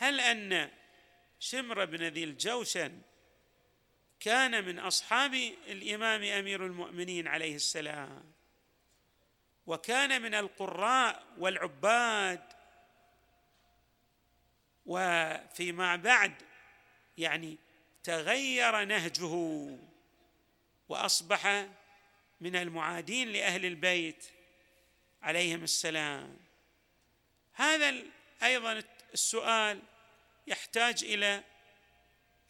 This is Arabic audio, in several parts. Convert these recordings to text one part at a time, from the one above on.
هل أن شمر بن ذي الجوشن كان من أصحاب الإمام أمير المؤمنين عليه السلام وكان من القراء والعباد وفيما بعد يعني تغير نهجه وأصبح من المعادين لأهل البيت عليهم السلام. هذا أيضا السؤال يحتاج إلى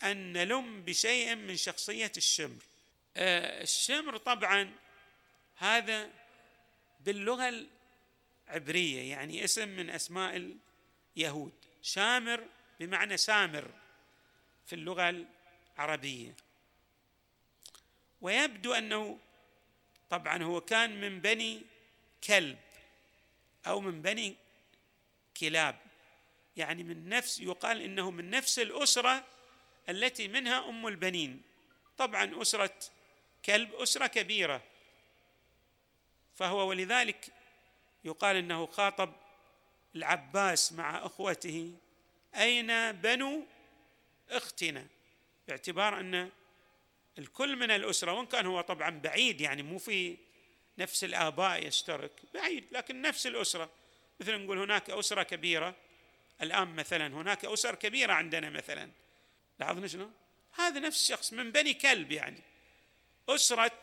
أن نلم بشيء من شخصية الشمر. آه، الشمر طبعا هذا باللغة العبرية يعني اسم من أسماء اليهود. شامر بمعنى سامر في اللغة العربية. ويبدو أنه طبعا هو كان من بني كلب أو من بني كلاب. يعني من نفس يقال إنه من نفس الأسرة التي منها أم البنين. طبعا أسرة كلب أسرة كبيرة. فهو ولذلك يقال إنه خاطب العباس مع أخوته أين بنو أختنا؟ باعتبار أن الكل من الأسرة وإن كان هو طبعا بعيد يعني مو في نفس الآباء يشترك بعيد لكن نفس الأسرة. مثل نقول هناك أسرة كبيرة. الآن مثلا هناك أسر كبيرة عندنا مثلا. لاحظنا شنو؟ هذا نفس الشخص من بني كلب يعني. أسرة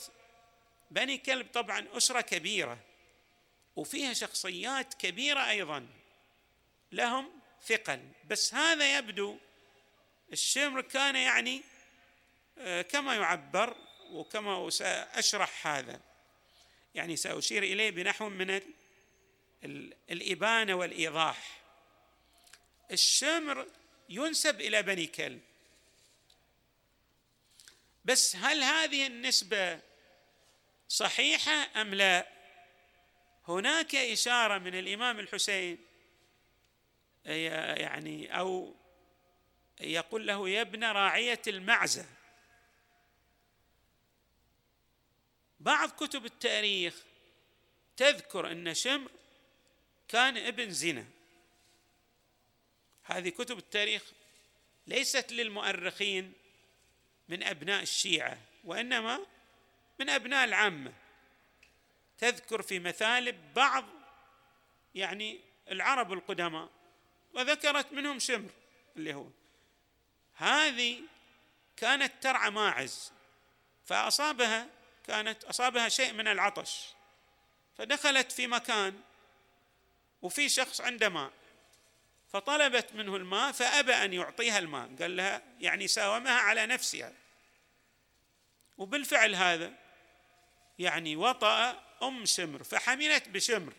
بني كلب طبعا أسرة كبيرة وفيها شخصيات كبيرة أيضا. لهم ثقل. بس هذا يبدو الشمر كان يعني آه، كما يعبر وكما سأشرح هذا. يعني سأشير إليه بنحو من الإبانة والإيضاح. الشمر ينسب إلى بني كلب. بس هل هذه النسبة صحيحة أم لا؟ هناك إشارة من الإمام الحسين يعني أو يقول له يا ابن راعية المعزة. بعض كتب التاريخ تذكر إن شمر كان ابن زنا. هذه كتب التاريخ ليست للمؤرخين من أبناء الشيعة وإنما من أبناء العامة. تذكر في مثالب بعض يعني العرب القدماء وذكرت منهم شمر اللي هو. هذه كانت ترعى ماعز فأصابها كانت أصابها شيء من العطش فدخلت في مكان وفي شخص عنده ماء. فطلبت منه الماء فأبى أن يعطيها الماء. قال لها يعني ساومها على نفسها. وبالفعل هذا يعني وطأ أم شمر فحملت بشمر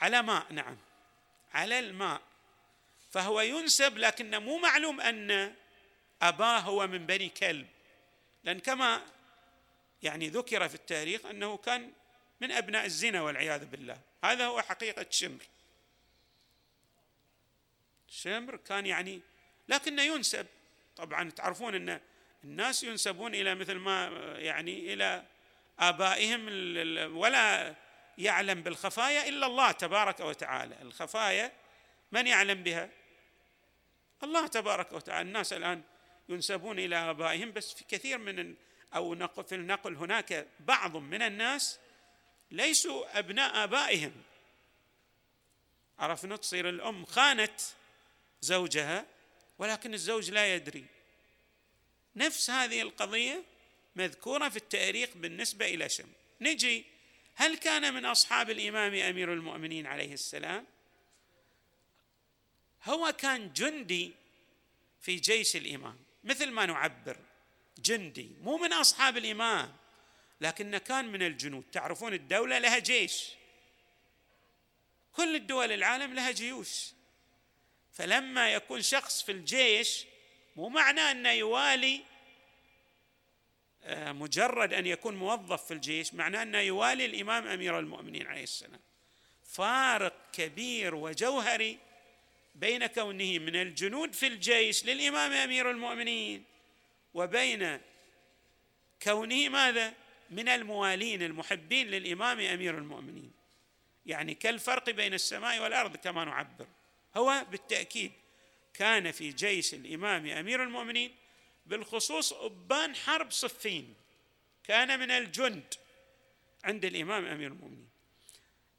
على ماء نعم. على الماء. فهو ينسب لكن مو معلوم أن أباه هو من بني كلب. لأن كما يعني ذكر في التاريخ أنه كان من أبناء الزنا والعياذ بالله. هذا هو حقيقة شمر. شمر كان يعني لكنه ينسب. طبعا تعرفون أن الناس ينسبون إلى مثل ما يعني إلى آبائهم ولا يعلم بالخفايا إلا الله تبارك وتعالى. الخفايا من يعلم بها؟ الله تبارك وتعالى. الناس الآن ينسبون إلى آبائهم بس في كثير من أو نقل في النقل هناك بعض من الناس ليسوا أبناء آبائهم. عرفنا تصير الأم خانت زوجها ولكن الزوج لا يدري. نفس هذه القضية مذكورة في التأريخ بالنسبة إلى شم. نجي هل كان من أصحاب الإمام أمير المؤمنين عليه السلام؟ هو كان جندي في جيش الإمام مثل ما نعبر. جندي مو من أصحاب الإمام. لكنه كان من الجنود. تعرفون الدولة لها جيش. كل الدول العالم لها جيوش. فلما يكون شخص في الجيش مو معناه إنه يوالي آه، مجرد أن يكون موظف في الجيش معناه إنه يوالي الإمام أمير المؤمنين عليه السلام. فارق كبير وجوهري بين كونه من الجنود في الجيش للإمام أمير المؤمنين وبين كونه ماذا؟ من الموالين المحبين للإمام أمير المؤمنين. يعني كالفرق بين السماء والأرض كما نعبر. هو بالتأكيد كان في جيش الإمام أمير المؤمنين بالخصوص أبان حرب صفين. كان من الجند عند الإمام أمير المؤمنين.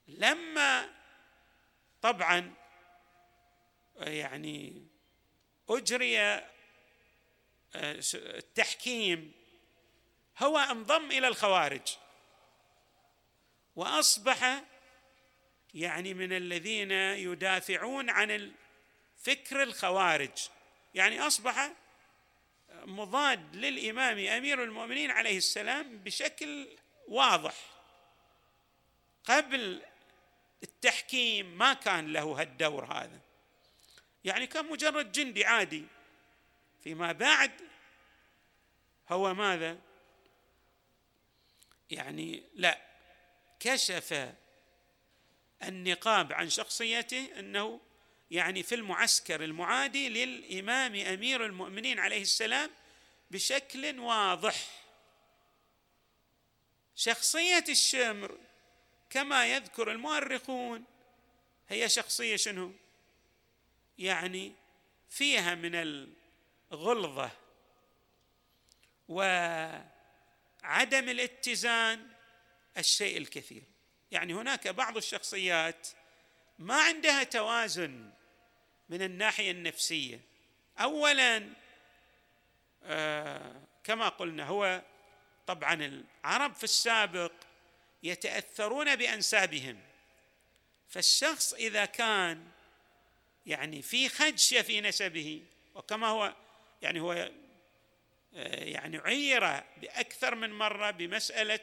لما طبعا يعني أجري آه، التحكيم هو انضم إلى الخوارج. وأصبح يعني من الذين يدافعون عن الفكر الخوارج. يعني أصبح مضاد للإمام أمير المؤمنين عليه السلام بشكل واضح. قبل التحكيم ما كان له هالدور هذا. يعني كان مجرد جندي عادي. فيما بعد هو ماذا؟ يعني لا كشف النقاب عن شخصيته أنه يعني في المعسكر المعادي للإمام أمير المؤمنين عليه السلام بشكل واضح. شخصية الشمر كما يذكر المؤرخون هي شخصية شنو؟ يعني فيها من الغلظة وعدم الاتزان الشيء الكثير. يعني هناك بعض الشخصيات ما عندها توازن من الناحية النفسية. اولا آه كما قلنا هو طبعا العرب في السابق يتأثرون بأنسابهم. فالشخص إذا كان يعني في خدشة في نسبه وكما هو يعني هو يعني عير بأكثر من مرة بمسألة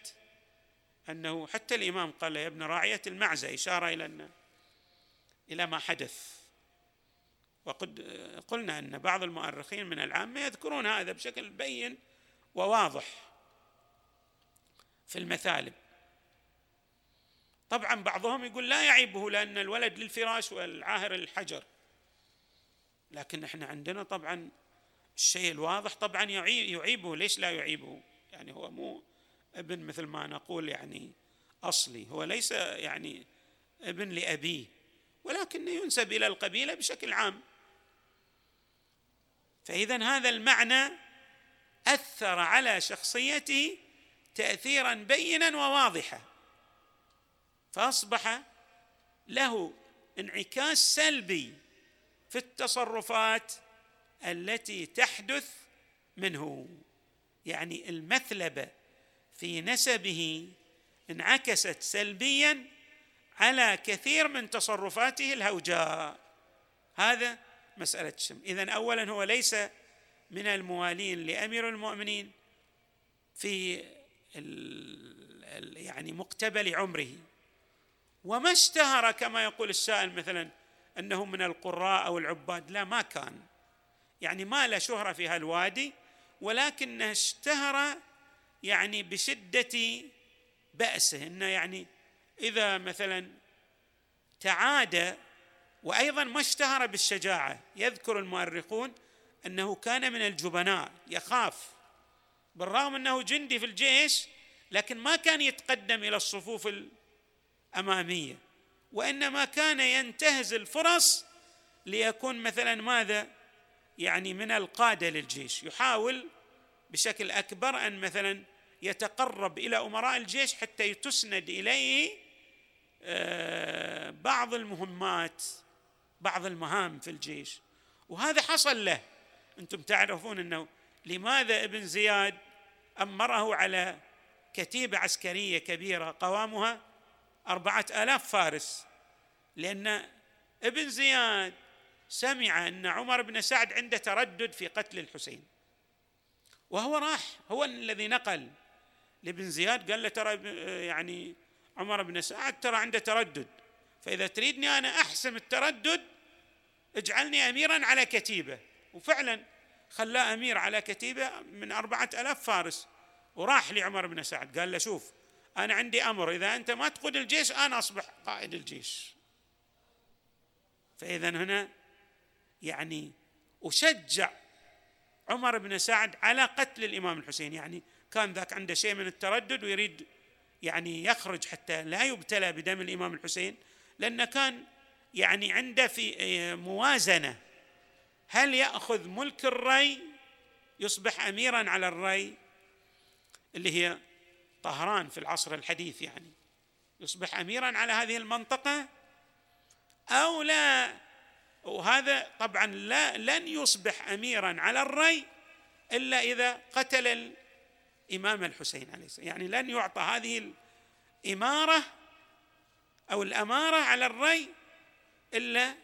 أنه حتى الإمام قال يا ابن راعية المعزة إشارة إلى ان إلى ما حدث. وقد آه، قلنا أن بعض المؤرخين من العامه يذكرون هذا بشكل بين وواضح في المثالب. طبعا بعضهم يقول لا يعيبه لأن الولد للفراش والعاهر الحجر لكن إحنا عندنا طبعا الشيء الواضح طبعا يعيبه. ليش لا يعيبه؟ يعني هو مو ابن مثل ما نقول يعني أصلي. هو ليس يعني ابن لأبيه ولكنه ينسب إلى القبيلة بشكل عام. فاذا هذا المعنى أثر على شخصيته تاثيرا بينا وواضحا. فأصبح له انعكاس سلبي في التصرفات التي تحدث منه. يعني المثلبه في نسبه انعكست سلبيا على كثير من تصرفاته الهوجاء. هذا مسألة الشم. اذا اولا هو ليس من الموالين لأمير المؤمنين في يعني مقتبل عمره. وما اشتهر كما يقول السائل مثلا أنه من القراء أو العباد. لا ما كان. يعني ما له شهرة في هالوادي ولكنه اشتهر يعني بشدة بأسه. إنه يعني إذا مثلا تعاد وأيضا ما اشتهر بالشجاعة يذكر المؤرخون أنه كان من الجبناء يخاف. بالرغم أنه جندي في الجيش لكن ما كان يتقدم إلى الصفوف الأمامية. وإنما كان ينتهز الفرص ليكون مثلا ماذا؟ يعني من القادة للجيش. يحاول بشكل أكبر أن مثلا يتقرب إلى أمراء الجيش حتى تسند إليه آه، بعض المهمات بعض المهام في الجيش. وهذا حصل له. أنتم تعرفون أنه لماذا ابن زياد أمره على كتيبة عسكرية كبيرة قوامها أربعة آلاف فارس؟ لأن ابن زياد سمع أن عمر بن سعد عنده تردد في قتل الحسين. وهو راح هو الذي نقل لابن زياد قال له ترى يعني عمر بن سعد ترى عنده تردد. فإذا تريدني أنا أحسم التردد اجعلني أميرا على كتيبة. وفعلا خلاه أمير على كتيبة من أربعة ألاف فارس. وراح لعمر بن سعد قال له شوف أنا عندي أمر إذا أنت ما تقود الجيش أنا أصبح قائد الجيش. فإذا هنا يعني أشجع عمر بن سعد على قتل الإمام الحسين. يعني كان ذاك عنده شيء من التردد ويريد يعني يخرج حتى لا يبتلى بدم الإمام الحسين لأن كان يعني عنده في موازنة. هل يأخذ ملك الري يصبح اميرا على الري؟ اللي هي طهران في العصر الحديث يعني يصبح اميرا على هذه المنطقة أو لا؟ وهذا طبعا لا لن يصبح اميرا على الري إلا إذا قتل الإمام الحسين عليه السلام. يعني لن يعطى هذه الإمارة أو الأمارة على الري إلا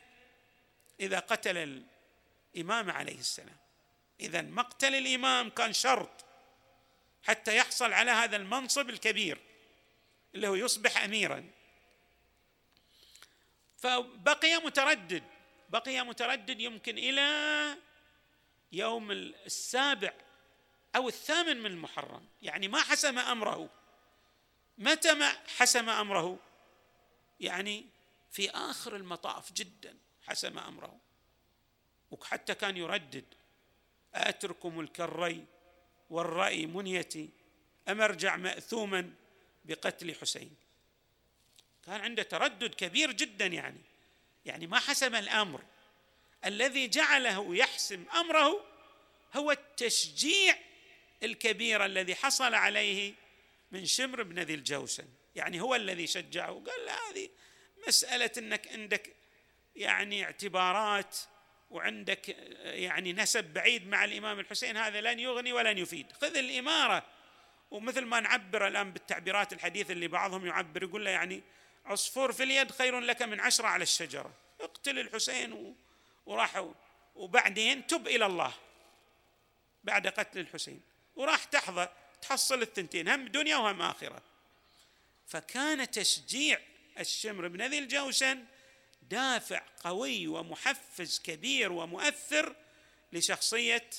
إذا قتل الإمام عليه السلام. اذا مقتل الإمام كان شرط حتى يحصل على هذا المنصب الكبير اللي هو يصبح اميرا. فبقي متردد. بقي متردد يمكن إلى يوم السابع أو الثامن من المحرم. يعني ما حسم أمره. متى ما حسم أمره؟ يعني في آخر المطاف جدا حسم أمره. وحتى كان يردد. أترك ملك الري والرأي منيتي أم أرجع مأثوما بقتل حسين؟ كان عنده تردد كبير جدا يعني. يعني ما حسم الأمر. الذي جعله يحسم أمره هو التشجيع الكبير الذي حصل عليه من شمر بن ذي الجوسن. يعني هو الذي شجعه قال لا هذه مسألة إنك عندك يعني اعتبارات وعندك يعني نسب بعيد مع الإمام الحسين هذا لن يغني ولن يفيد. خذ الإمارة ومثل ما نعبر الآن بالتعبيرات الحديثة اللي بعضهم يعبر يقول له يعني عصفور في اليد خير لك من عشرة على الشجرة. اقتل الحسين وراح وبعدين تب إلى الله بعد قتل الحسين. وراح تحظى تحصل الثنتين هم دنيا وهم آخرة. فكان تشجيع الشمر بن ذي الجوشن دافع قوي ومحفز كبير ومؤثر لشخصية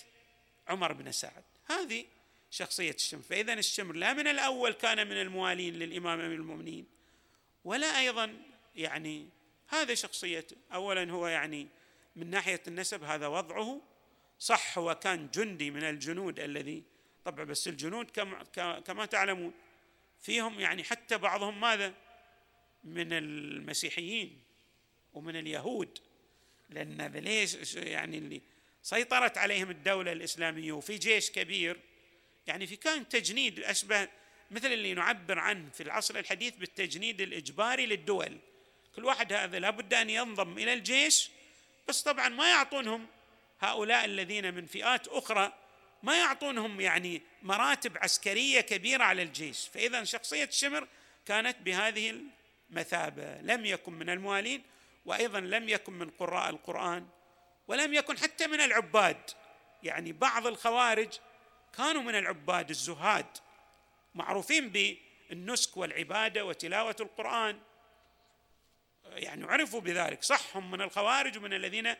عمر بن سعد. هذه شخصية الشمر. فإذا الشمر لا من الأول كان من الموالين للإمام أمير المؤمنين. ولا أيضا يعني هذا شخصيته. اولا هو يعني من ناحية النسب هذا وضعه صح هو كان جندي من الجنود الذي طبعا بس الجنود كما, كما تعلمون فيهم يعني حتى بعضهم ماذا؟ من المسيحيين ومن اليهود لأن ليش يعني اللي سيطرت عليهم الدولة الإسلامية وفي جيش كبير يعني في كان تجنيد أشبه مثل اللي نعبر عنه في العصر الحديث بالتجنيد الإجباري للدول. كل واحد هذا لابد أن ينضم إلى الجيش بس طبعا ما يعطونهم. هؤلاء الذين من فئات أخرى ما يعطونهم يعني مراتب عسكرية كبيرة على الجيش. فإذا شخصية شمر كانت بهذه المثابة. لم يكن من الموالين وأيضا لم يكن من قراء القرآن ولم يكن حتى من العباد. يعني بعض الخوارج كانوا من العباد الزهاد. معروفين بالنسك والعبادة وتلاوة القرآن. يعني عرفوا بذلك. صح هم من الخوارج ومن الذين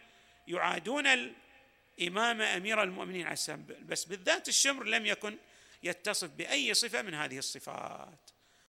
يعادون الإمام أمير المؤمنين عليه السلام. بس بالذات الشمر لم يكن يتصف بأي صفة من هذه الصفات.